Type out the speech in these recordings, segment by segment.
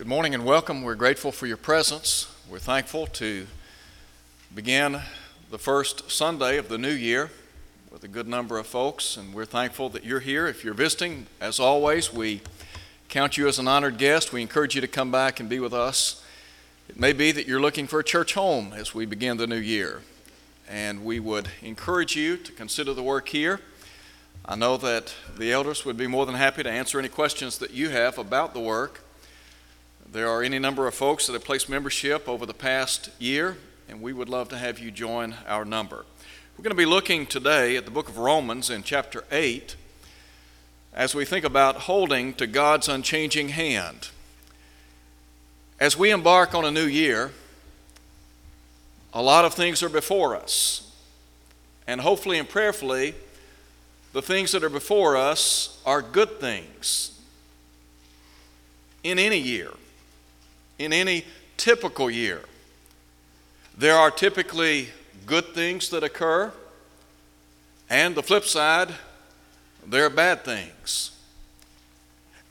Good morning and welcome. We're grateful for your presence. We're thankful to begin the first Sunday of the new year with a good number of folks, and we're thankful that you're here. If you're visiting, as always, we count you as an honored guest. We encourage you to come back and be with us. It may be that you're looking for a church home as we begin the new year, and we would encourage you to consider the work here. I know that the elders would be more than happy to answer any questions that you have about the work. There are any number of folks that have placed membership over the past year, and we would love to have you join our number. We're going to be looking today at the book of Romans in chapter 8 as we think about holding to God's unchanging hand. As we embark on a new year, a lot of things are before us. And hopefully and prayerfully, the things that are before us are good things in any year in any typical year. There are typically good things that occur, and the flip side, there are bad things.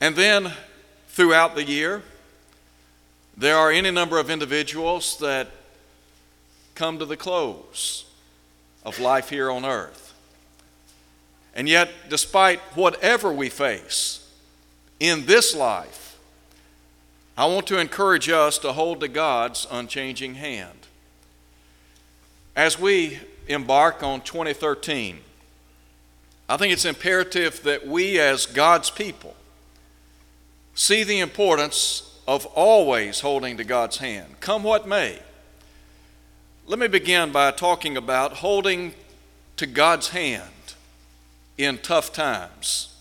And then throughout the year, there are any number of individuals that come to the close of life here on earth. And yet, despite whatever we face in this life, I want to encourage us to hold to God's unchanging hand. As we embark on 2013, I think it's imperative that we, as God's people, see the importance of always holding to God's hand, come what may. Let me begin by talking about holding to God's hand in tough times.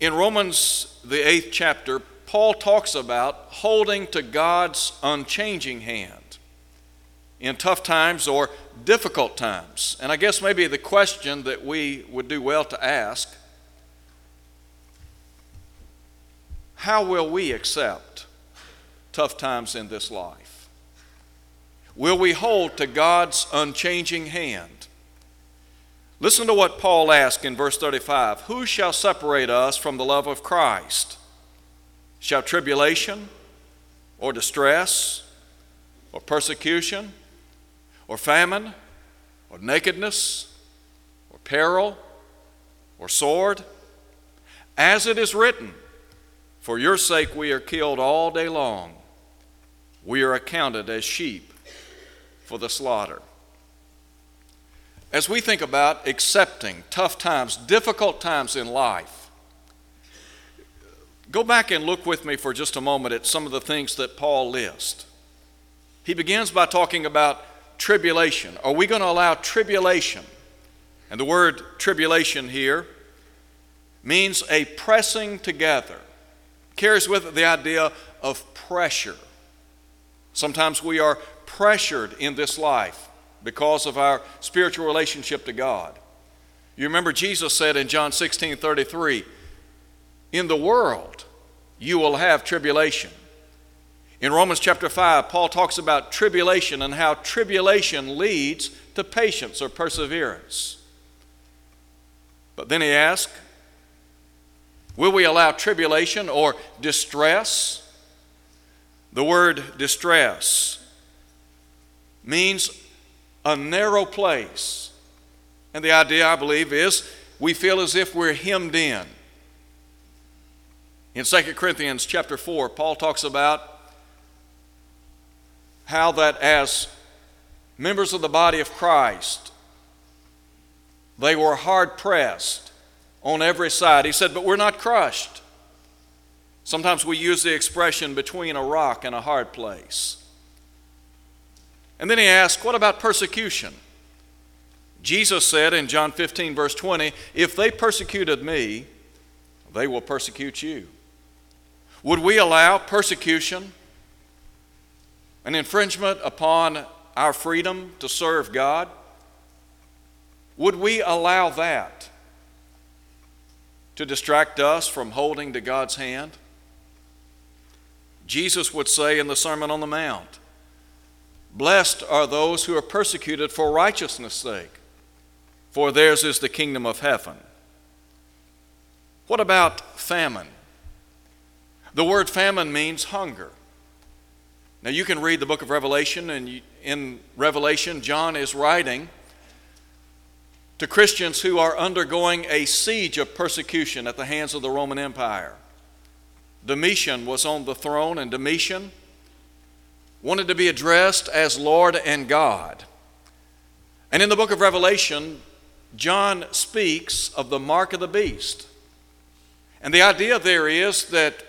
In Romans, the eighth chapter, Paul talks about holding to God's unchanging hand in tough times or difficult times. And I guess maybe the question that we would do well to ask how will we accept tough times in this life? Will we hold to God's unchanging hand? Listen to what Paul asked in verse 35 Who shall separate us from the love of Christ? Shall tribulation or distress or persecution or famine or nakedness or peril or sword? As it is written, For your sake we are killed all day long. We are accounted as sheep for the slaughter. As we think about accepting tough times, difficult times in life, Go back and look with me for just a moment at some of the things that Paul lists. He begins by talking about tribulation. Are we going to allow tribulation? And the word tribulation here means a pressing together, carries with it the idea of pressure. Sometimes we are pressured in this life because of our spiritual relationship to God. You remember Jesus said in John 16 33, in the world, you will have tribulation. In Romans chapter 5, Paul talks about tribulation and how tribulation leads to patience or perseverance. But then he asks, Will we allow tribulation or distress? The word distress means a narrow place. And the idea, I believe, is we feel as if we're hemmed in. In 2 Corinthians chapter 4, Paul talks about how that as members of the body of Christ, they were hard pressed on every side. He said, But we're not crushed. Sometimes we use the expression between a rock and a hard place. And then he asked, What about persecution? Jesus said in John 15, verse 20, If they persecuted me, they will persecute you. Would we allow persecution, an infringement upon our freedom to serve God? Would we allow that to distract us from holding to God's hand? Jesus would say in the Sermon on the Mount, Blessed are those who are persecuted for righteousness' sake, for theirs is the kingdom of heaven. What about famine? The word famine means hunger. Now, you can read the book of Revelation, and in Revelation, John is writing to Christians who are undergoing a siege of persecution at the hands of the Roman Empire. Domitian was on the throne, and Domitian wanted to be addressed as Lord and God. And in the book of Revelation, John speaks of the mark of the beast. And the idea there is that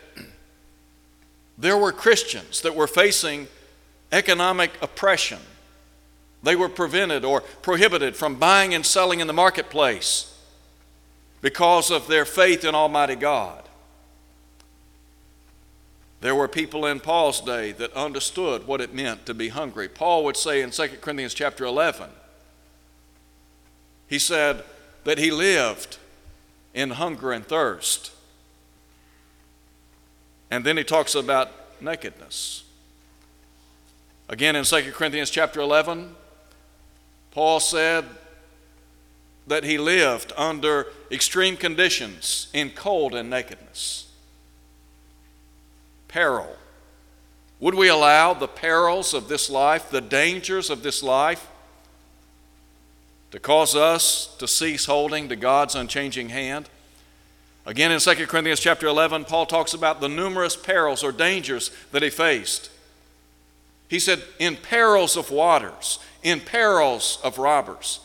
there were Christians that were facing economic oppression. They were prevented or prohibited from buying and selling in the marketplace because of their faith in Almighty God. There were people in Paul's day that understood what it meant to be hungry. Paul would say in 2 Corinthians chapter 11, he said that he lived in hunger and thirst. And then he talks about nakedness. Again in 2 Corinthians chapter 11, Paul said that he lived under extreme conditions in cold and nakedness. Peril. Would we allow the perils of this life, the dangers of this life, to cause us to cease holding to God's unchanging hand? Again in 2 Corinthians chapter 11, Paul talks about the numerous perils or dangers that he faced. He said, In perils of waters, in perils of robbers,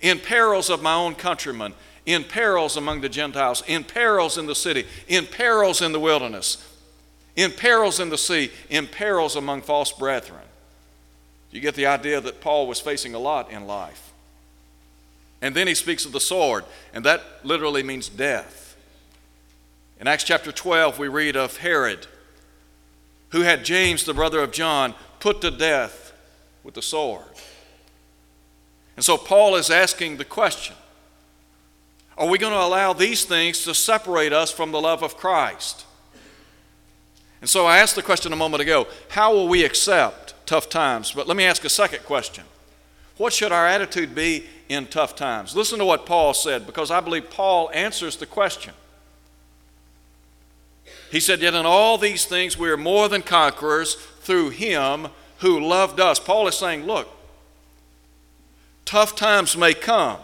in perils of my own countrymen, in perils among the Gentiles, in perils in the city, in perils in the wilderness, in perils in the sea, in perils among false brethren. You get the idea that Paul was facing a lot in life. And then he speaks of the sword, and that literally means death. In Acts chapter 12, we read of Herod, who had James, the brother of John, put to death with the sword. And so Paul is asking the question Are we going to allow these things to separate us from the love of Christ? And so I asked the question a moment ago how will we accept tough times? But let me ask a second question What should our attitude be in tough times? Listen to what Paul said because I believe Paul answers the question. He said, Yet in all these things we are more than conquerors through him who loved us. Paul is saying, Look, Tough times may come,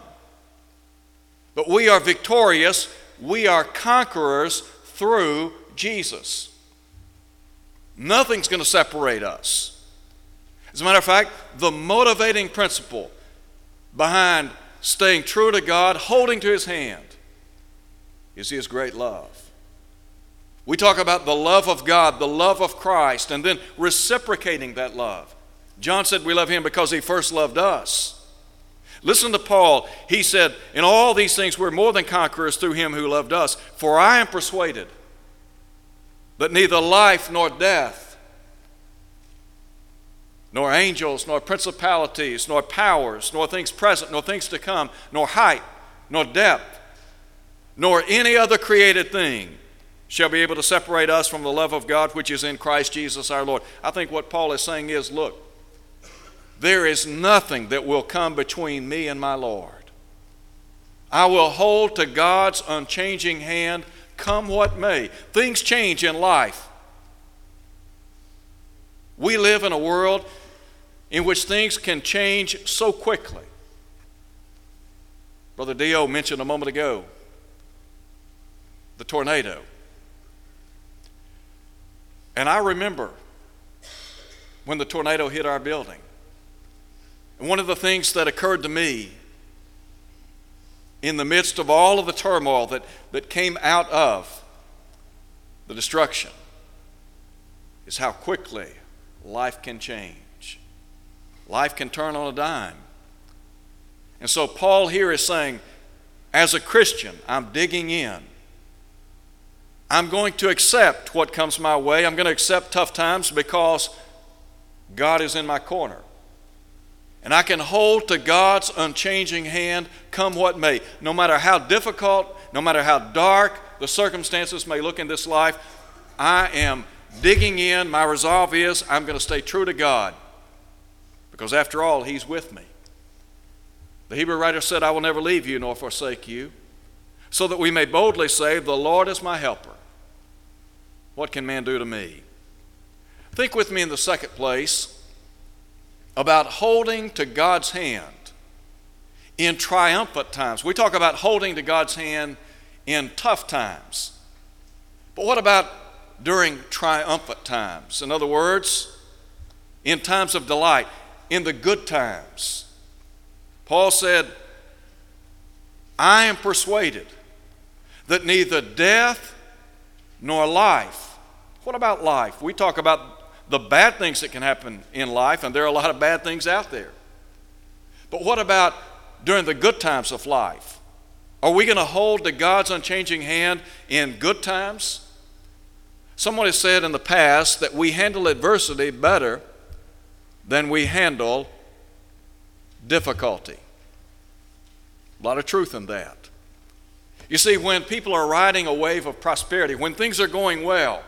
but we are victorious. We are conquerors through Jesus. Nothing's going to separate us. As a matter of fact, the motivating principle behind staying true to God, holding to His hand, is His great love. We talk about the love of God, the love of Christ, and then reciprocating that love. John said we love Him because He first loved us. Listen to Paul. He said, In all these things we're more than conquerors through him who loved us. For I am persuaded that neither life nor death, nor angels, nor principalities, nor powers, nor things present, nor things to come, nor height, nor depth, nor any other created thing shall be able to separate us from the love of God which is in Christ Jesus our Lord. I think what Paul is saying is look, there is nothing that will come between me and my Lord. I will hold to God's unchanging hand, come what may. Things change in life. We live in a world in which things can change so quickly. Brother Dio mentioned a moment ago the tornado. And I remember when the tornado hit our building. And one of the things that occurred to me in the midst of all of the turmoil that, that came out of the destruction is how quickly life can change. Life can turn on a dime. And so Paul here is saying, as a Christian, I'm digging in. I'm going to accept what comes my way. I'm going to accept tough times because God is in my corner. And I can hold to God's unchanging hand come what may. No matter how difficult, no matter how dark the circumstances may look in this life, I am digging in. My resolve is I'm going to stay true to God because, after all, He's with me. The Hebrew writer said, I will never leave you nor forsake you, so that we may boldly say, The Lord is my helper. What can man do to me? Think with me in the second place about holding to God's hand in triumphant times. We talk about holding to God's hand in tough times. But what about during triumphant times? In other words, in times of delight, in the good times. Paul said, I am persuaded that neither death nor life. What about life? We talk about the bad things that can happen in life, and there are a lot of bad things out there. But what about during the good times of life? Are we going to hold to God's unchanging hand in good times? Someone has said in the past that we handle adversity better than we handle difficulty. A lot of truth in that. You see, when people are riding a wave of prosperity, when things are going well,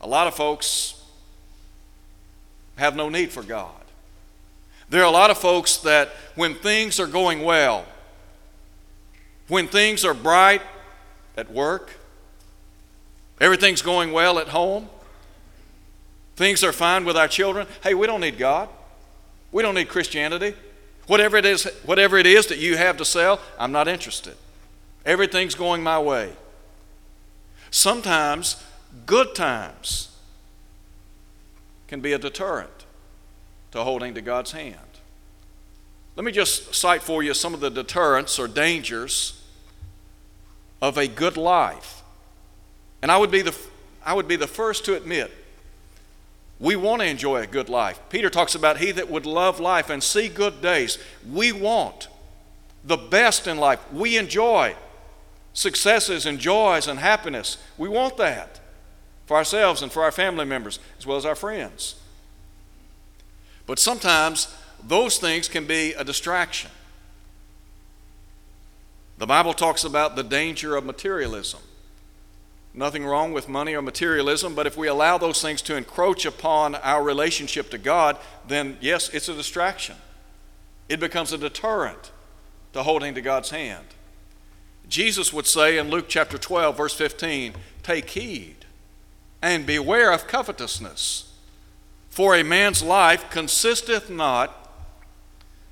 a lot of folks have no need for God. There are a lot of folks that when things are going well, when things are bright at work, everything's going well at home, things are fine with our children, hey, we don't need God. We don't need Christianity. Whatever it is, whatever it is that you have to sell, I'm not interested. Everything's going my way. Sometimes good times can be a deterrent to holding to God's hand. Let me just cite for you some of the deterrents or dangers of a good life. And I would be the, I would be the first to admit we want to enjoy a good life. Peter talks about he that would love life and see good days. We want the best in life. We enjoy successes and joys and happiness. We want that for ourselves and for our family members as well as our friends. But sometimes those things can be a distraction. The Bible talks about the danger of materialism. Nothing wrong with money or materialism, but if we allow those things to encroach upon our relationship to God, then yes, it's a distraction. It becomes a deterrent to holding to God's hand. Jesus would say in Luke chapter 12, verse 15, Take heed and beware of covetousness, for a man's life consisteth not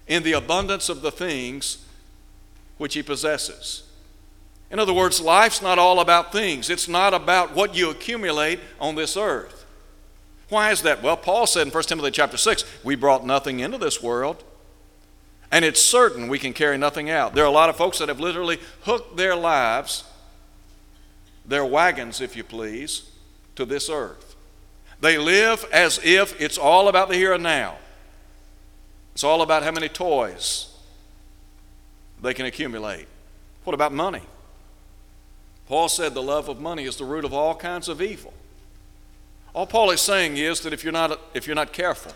in the abundance of the things which he possesses. In other words, life's not all about things, it's not about what you accumulate on this earth. Why is that? Well, Paul said in 1 Timothy chapter 6, we brought nothing into this world. And it's certain we can carry nothing out. There are a lot of folks that have literally hooked their lives, their wagons, if you please, to this earth. They live as if it's all about the here and now. It's all about how many toys they can accumulate. What about money? Paul said the love of money is the root of all kinds of evil. All Paul is saying is that if you're not, if you're not careful,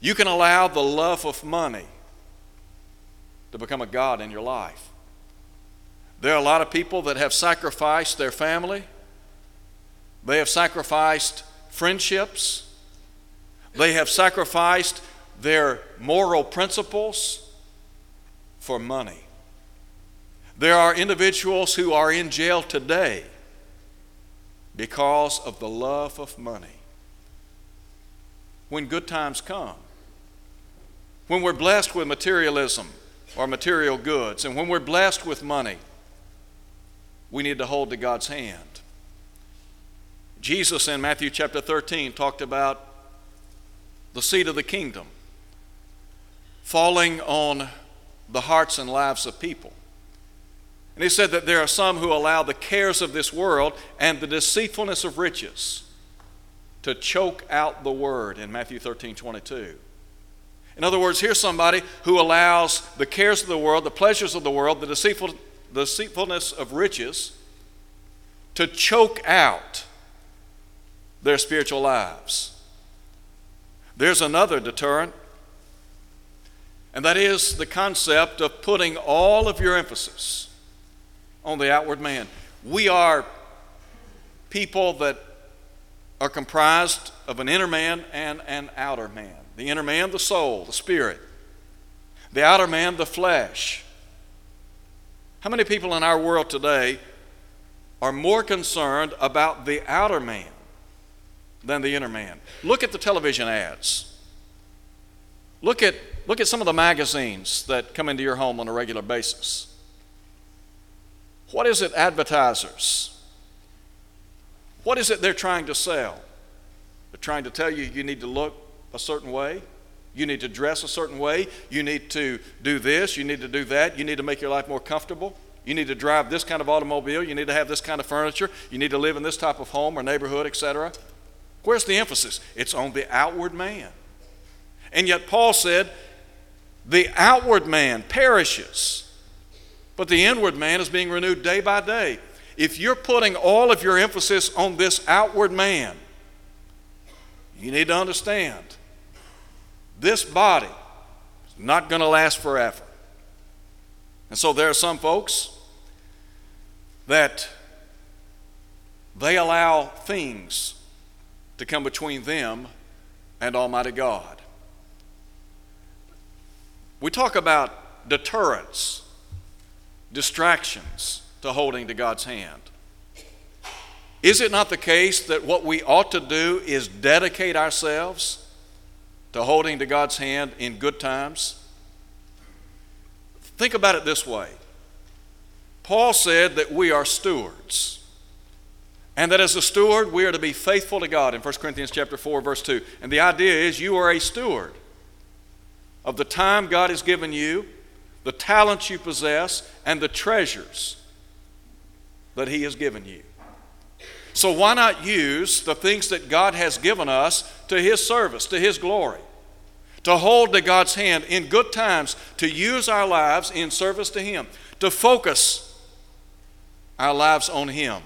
you can allow the love of money to become a God in your life. There are a lot of people that have sacrificed their family, they have sacrificed friendships, they have sacrificed their moral principles for money. There are individuals who are in jail today because of the love of money. When good times come, when we're blessed with materialism or material goods, and when we're blessed with money, we need to hold to God's hand. Jesus in Matthew chapter 13 talked about the seed of the kingdom falling on the hearts and lives of people. And he said that there are some who allow the cares of this world and the deceitfulness of riches to choke out the word in Matthew 13 22. In other words, here's somebody who allows the cares of the world, the pleasures of the world, the deceitful, deceitfulness of riches to choke out their spiritual lives. There's another deterrent, and that is the concept of putting all of your emphasis on the outward man. We are people that are comprised of an inner man and an outer man. The inner man, the soul, the spirit. The outer man, the flesh. How many people in our world today are more concerned about the outer man than the inner man. Look at the television ads. Look at, look at some of the magazines that come into your home on a regular basis. What is it, advertisers? What is it they're trying to sell? They're trying to tell you you need to look a certain way, you need to dress a certain way, you need to do this, you need to do that, you need to make your life more comfortable. You need to drive this kind of automobile, you need to have this kind of furniture, you need to live in this type of home or neighborhood, etc. Where's the emphasis? It's on the outward man. And yet Paul said, the outward man perishes, but the inward man is being renewed day by day. If you're putting all of your emphasis on this outward man, you need to understand this body is not going to last forever. And so there are some folks that they allow things to come between them and Almighty God. We talk about deterrents, distractions to holding to God's hand. Is it not the case that what we ought to do is dedicate ourselves to holding to God's hand in good times? Think about it this way Paul said that we are stewards. And that as a steward, we are to be faithful to God in 1 Corinthians chapter 4, verse 2. And the idea is you are a steward of the time God has given you, the talents you possess, and the treasures that He has given you. So why not use the things that God has given us to His service, to His glory? To hold to God's hand in good times, to use our lives in service to Him, to focus our lives on Him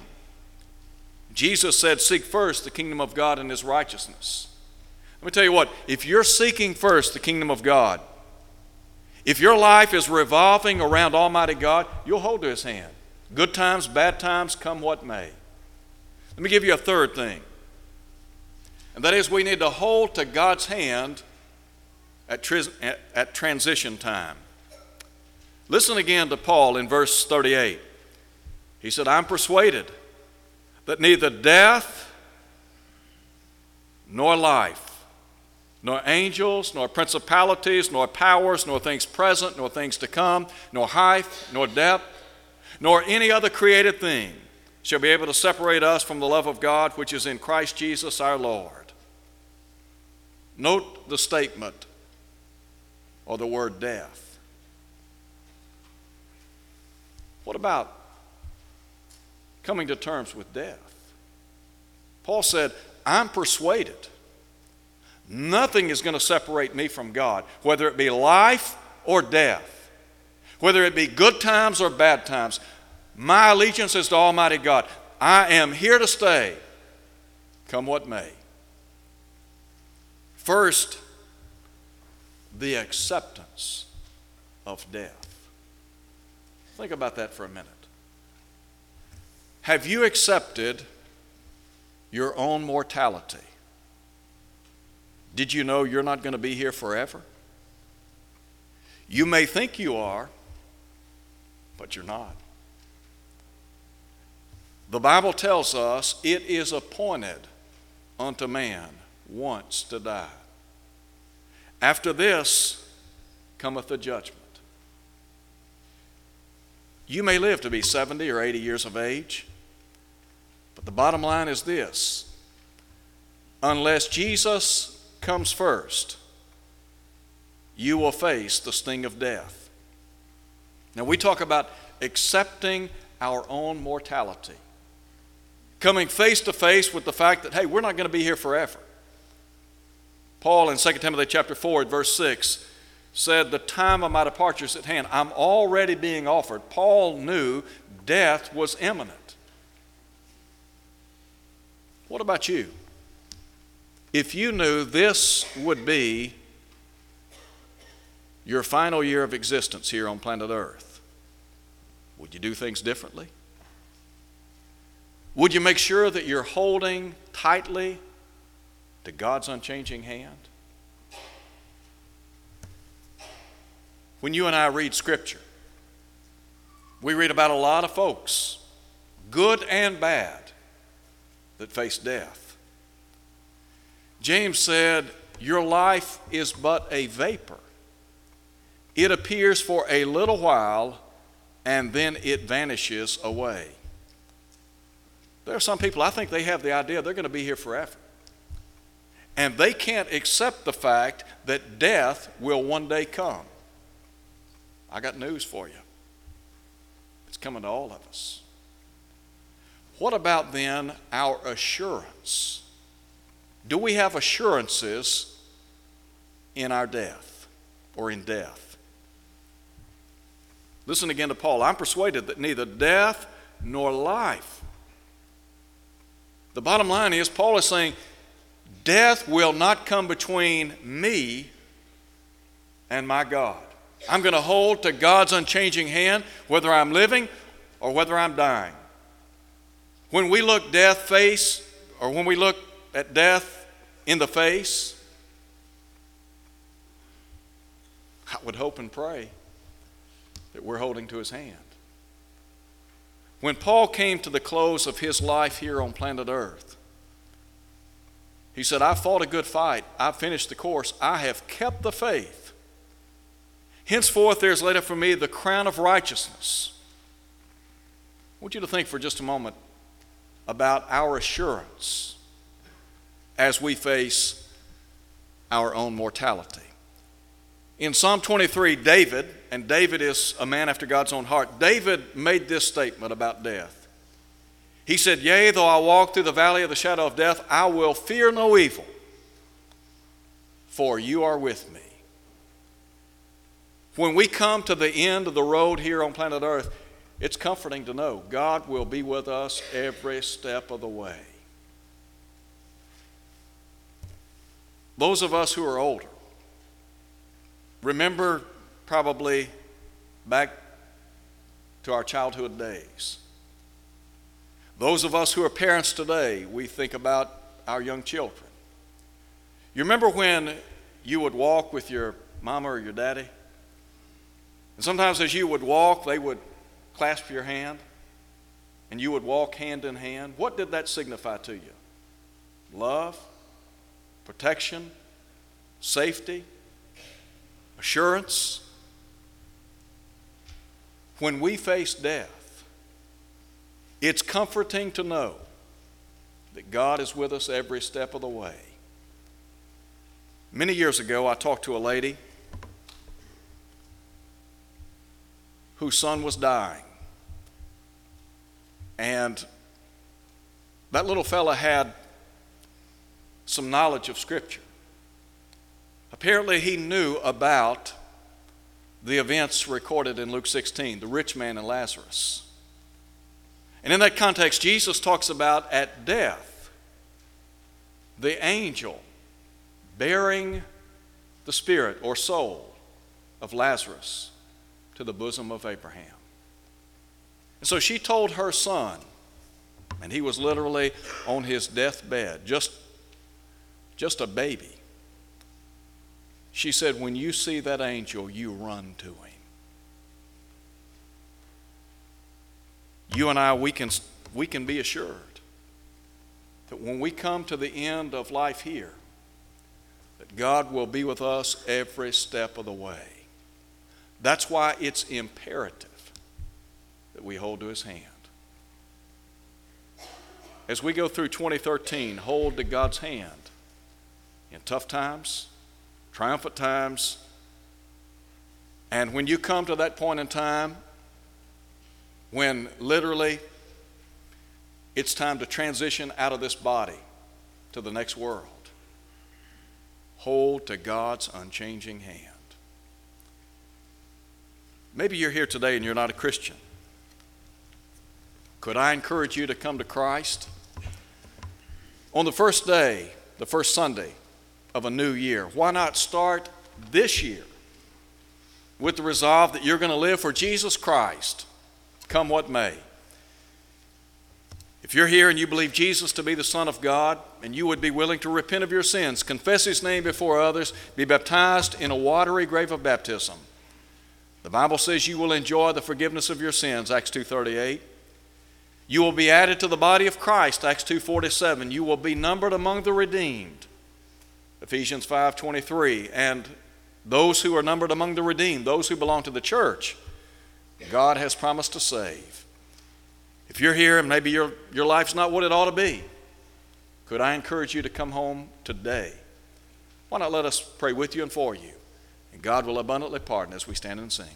Jesus said, Seek first the kingdom of God and his righteousness. Let me tell you what, if you're seeking first the kingdom of God, if your life is revolving around Almighty God, you'll hold to his hand. Good times, bad times, come what may. Let me give you a third thing, and that is we need to hold to God's hand at, at, transition time. Listen again to Paul in verse 38. He said, I'm persuaded that neither death nor life, nor angels, nor principalities, nor powers, nor things present, nor things to come, nor height, nor depth, nor any other created thing shall be able to separate us from the love of God which is in Christ Jesus our Lord. Note the statement or the word death. What about coming to terms with death. Paul said, I'm persuaded nothing is going to separate me from God, whether it be life or death, whether it be good times or bad times. My allegiance is to Almighty God. I am here to stay, come what may. First, the acceptance of death. Think about that for a minute. Have you accepted your own mortality? Did you know you're not going to be here forever? You may think you are, but you're not. The Bible tells us it is appointed unto man once to die. After this cometh the judgment. You may live to be 70 or 80 years of age. But the bottom line is this unless Jesus comes first, you will face the sting of death. Now, we talk about accepting our own mortality, coming face to face with the fact that, hey, we're not going to be here forever. Paul in 2 Timothy chapter 4 verse 6 said, The time of my departure is at hand. I'm already being offered. Paul knew death was imminent. What about you? If you knew this would be your final year of existence here on planet Earth, would you do things differently? Would you make sure that you're holding tightly to God's unchanging hand? When you and I read Scripture, we read about a lot of folks good and bad, that face death. James said, Your life is but a vapor. It appears for a little while and then it vanishes away. There are some people, I think they have the idea they're going to be here forever. And they can't accept the fact that death will one day come. I got news for you. It's coming to all of us. What about then our assurance? Do we have assurances in our death or in death? Listen again to Paul. I'm persuaded that neither death nor life. The bottom line is, Paul is saying, death will not come between me and my God. I'm going to hold to God's unchanging hand whether I'm living or whether I'm dying. When we look death face, or when we look at death in the face, I would hope and pray that we're holding to his hand. When Paul came to the close of his life here on planet Earth, he said, I fought a good fight. I've finished the course. I have kept the faith. Henceforth, there is laid up for me the crown of righteousness. I want you to think for just a moment about our assurance as we face our own mortality. In Psalm 23, David, and David is a man after God's own heart, David made this statement about death. He said, Yea, though I walk through the valley of the shadow of death, I will fear no evil, for you are with me. When we come to the end of the road here on planet Earth, it's comforting to know God will be with us every step of the way. Those of us who are older, remember probably back to our childhood days. Those of us who are parents today, we think about our young children. You remember when you would walk with your mama or your daddy? And sometimes as you would walk, they would clasp your hand and you would walk hand in hand. What did that signify to you? Love, protection, safety, assurance. When we face death, it's comforting to know that God is with us every step of the way. Many years ago, I talked to a lady whose son was dying. And that little fella had some knowledge of Scripture. Apparently, he knew about the events recorded in Luke 16 the rich man and Lazarus. And in that context, Jesus talks about at death the angel bearing the spirit or soul of Lazarus to the bosom of Abraham. And so she told her son, and he was literally on his deathbed, just, just a baby. She said, When you see that angel, you run to him. You and I, we can, we can be assured that when we come to the end of life here, that God will be with us every step of the way. That's why it's imperative that we hold to his hand. As we go through 2013, hold to God's hand in tough times triumphant times. And when you come to that point in time, when literally it's time to transition out of this body to the next world, hold to God's unchanging hand. Maybe you're here today and you're not a Christian. Could I encourage you to come to Christ? On the first day, the first Sunday, of a new year. Why not start this year with the resolve that you're going to live for Jesus Christ, come what may? If you're here and you believe Jesus to be the Son of God, and you would be willing to repent of your sins, confess His name before others, be baptized in a watery grave of baptism, the Bible says you will enjoy the forgiveness of your sins, Acts 2:38. You will be added to the body of Christ, Acts 2:47. You will be numbered among the redeemed. Ephesians 5:23. And those who are numbered among the redeemed, those who belong to the church, God has promised to save. If you're here and maybe your, your life's not what it ought to be, could I encourage you to come home today? Why not let us pray with you and for you? And God will abundantly pardon as we stand and sing.